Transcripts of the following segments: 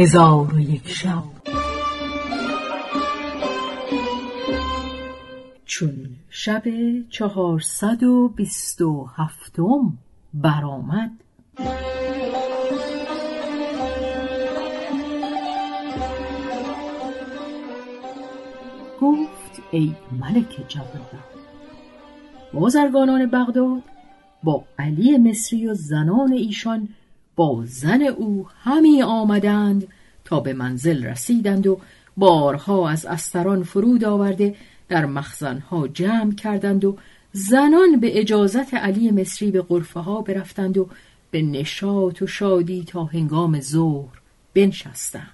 هزار و یک شب. چون شب چهارصد و بیست و هفتم برآمد. گفت ای ملک جوان بازرگانان بغداد با علی مصری و زنان ایشان با زن او همی آمدند تا به منزل رسیدند و بارها از استران فرود آورده در مخزنها جمع کردند و زنان به اجازت علی مصری به غرفه ها برفتند و به نشاط و شادی تا هنگام ظهر بنشستند.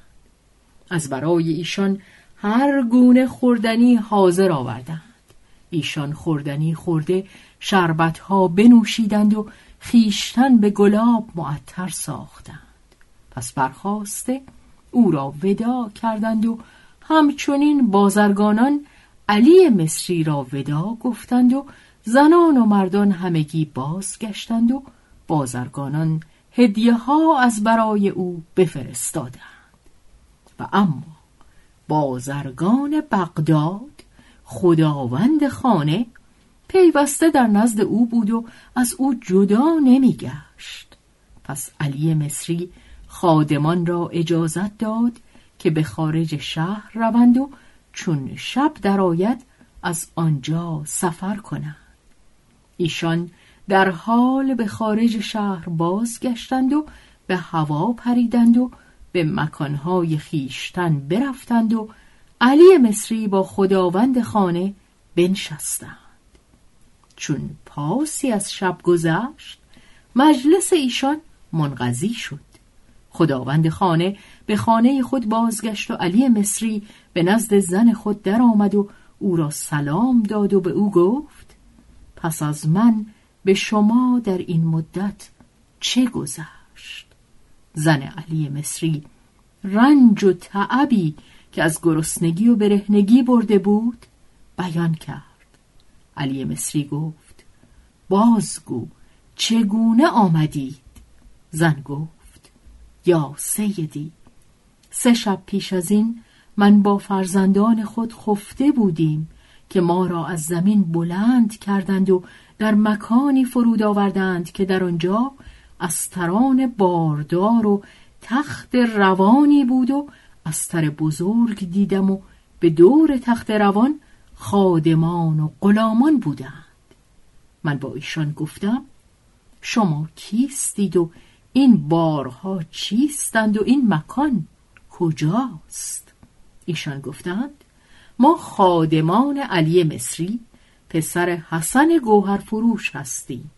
از برای ایشان هر گونه خوردنی حاضر آوردند. ایشان خوردنی خورده شربت ها بنوشیدند و خیشتن به گلاب معطر ساختند. پس برخواسته او را ودا کردند و همچنین بازرگانان علی مصری را ودا گفتند و زنان و مردان همگی بازگشتند و بازرگانان هدیه ها از برای او بفرستادند. و اما بازرگان بغداد خداوند خانه پیوسته در نزد او بود و از او جدا نمیگشت. پس علی مصری خادمان را اجازت داد که به خارج شهر روند و چون شب درآید از آنجا سفر کنند. ایشان در حال به خارج شهر بازگشتند و به هوا پریدند و به مکانهای خیشتن برفتند و علی مصری با خداوند خانه بنشستند. چون پاسی از شب گذشت مجلس ایشان منقضی شد. خداوند خانه به خانه خود بازگشت و علی مصری به نزد زن خود درآمد و او را سلام داد و به او گفت پس از من به شما در این مدت چه گذشت؟ زن علی مصری رنج و تعبی که از گرسنگی و برهنگی برده بود بیان کرد. علی مصری گفت بازگو چگونه آمدید؟ زن گفت یا سیدی. سه شب پیش از این من با فرزندان خود خفته بودیم که ما را از زمین بلند کردند و در مکانی فرود آوردند که در آنجا استران باردار و تخت روانی بود و استر بزرگ دیدم و به دور تخت روان خادمان و غلامان بودند. من با ایشان گفتم شما کیستید و این بارها چیستند و این مکان کجاست؟ ایشان گفتند ما خادمان علی مصری پسر حسن گوهر فروش هستیم.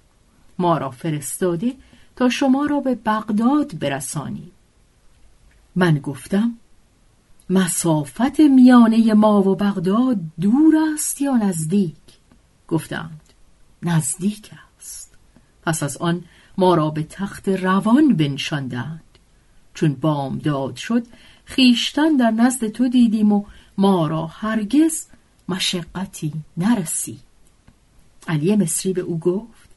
ما را فرستاده تا شما را به بغداد برسانیم. من گفتم مسافت میانه ما و بغداد دور است یا نزدیک؟ گفتند نزدیک است. پس از آن ما را به تخت روان بنشاندند. چون بامداد شد خیشتن در نزد تو دیدیم و ما را هرگز مشقتی نرسید. علی مصری به او گفت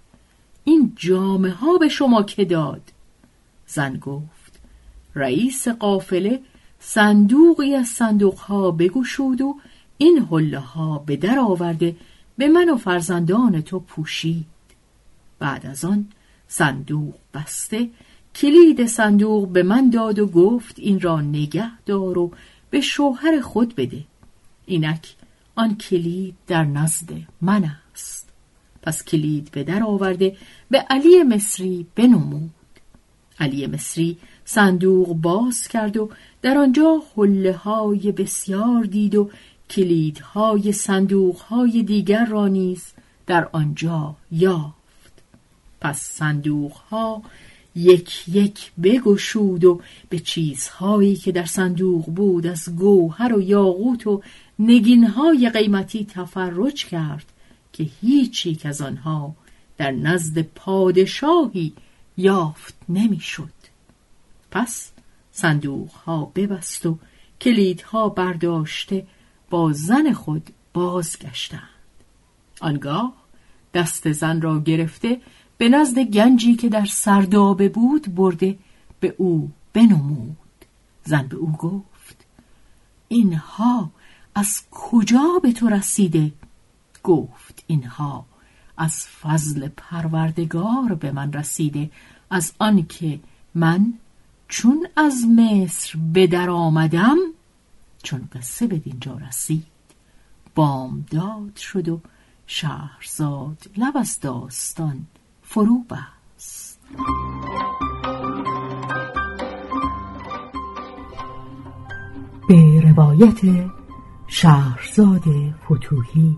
این جامه ها به شما که داد؟ زن گفت رئیس قافله صندوقی از صندوق ها بگشود و این حله ها به در آورده به من و فرزندان تو پوشید. بعد از آن صندوق بسته کلید صندوق به من داد و گفت این را نگه دار و به شوهر خود بده. اینک آن کلید در نزد من است. پس کلید به در آورده به علی مصری بنمود. علی مصری صندوق باز کرد و در آنجا حله های بسیار دید و کلیدهای صندوق های دیگر را نیز در آنجا یافت. پس صندوق ها یک یک بگشود و به چیزهایی که در صندوق بود از گوهر و یاقوت و نگینهای قیمتی تفرج کرد که هیچی از آنها در نزد پادشاهی یافت نمی‌شد. پس صندوق ها ببست و کلیدها برداشته با زن خود بازگشتند. آنگاه دست زن را گرفته به نزد گنجی که در سردابه بود برده به او بنمود. زن به او گفت اینها از کجا به تو رسیده؟ گفت اینها از فضل پروردگار به من رسیده از آنکه من چون از مصر به در آمدم چون قصه به دینجا رسید. بامداد شد و شهرزاد لب از داستان فرو بست. به روایت شهرزاد فتوهی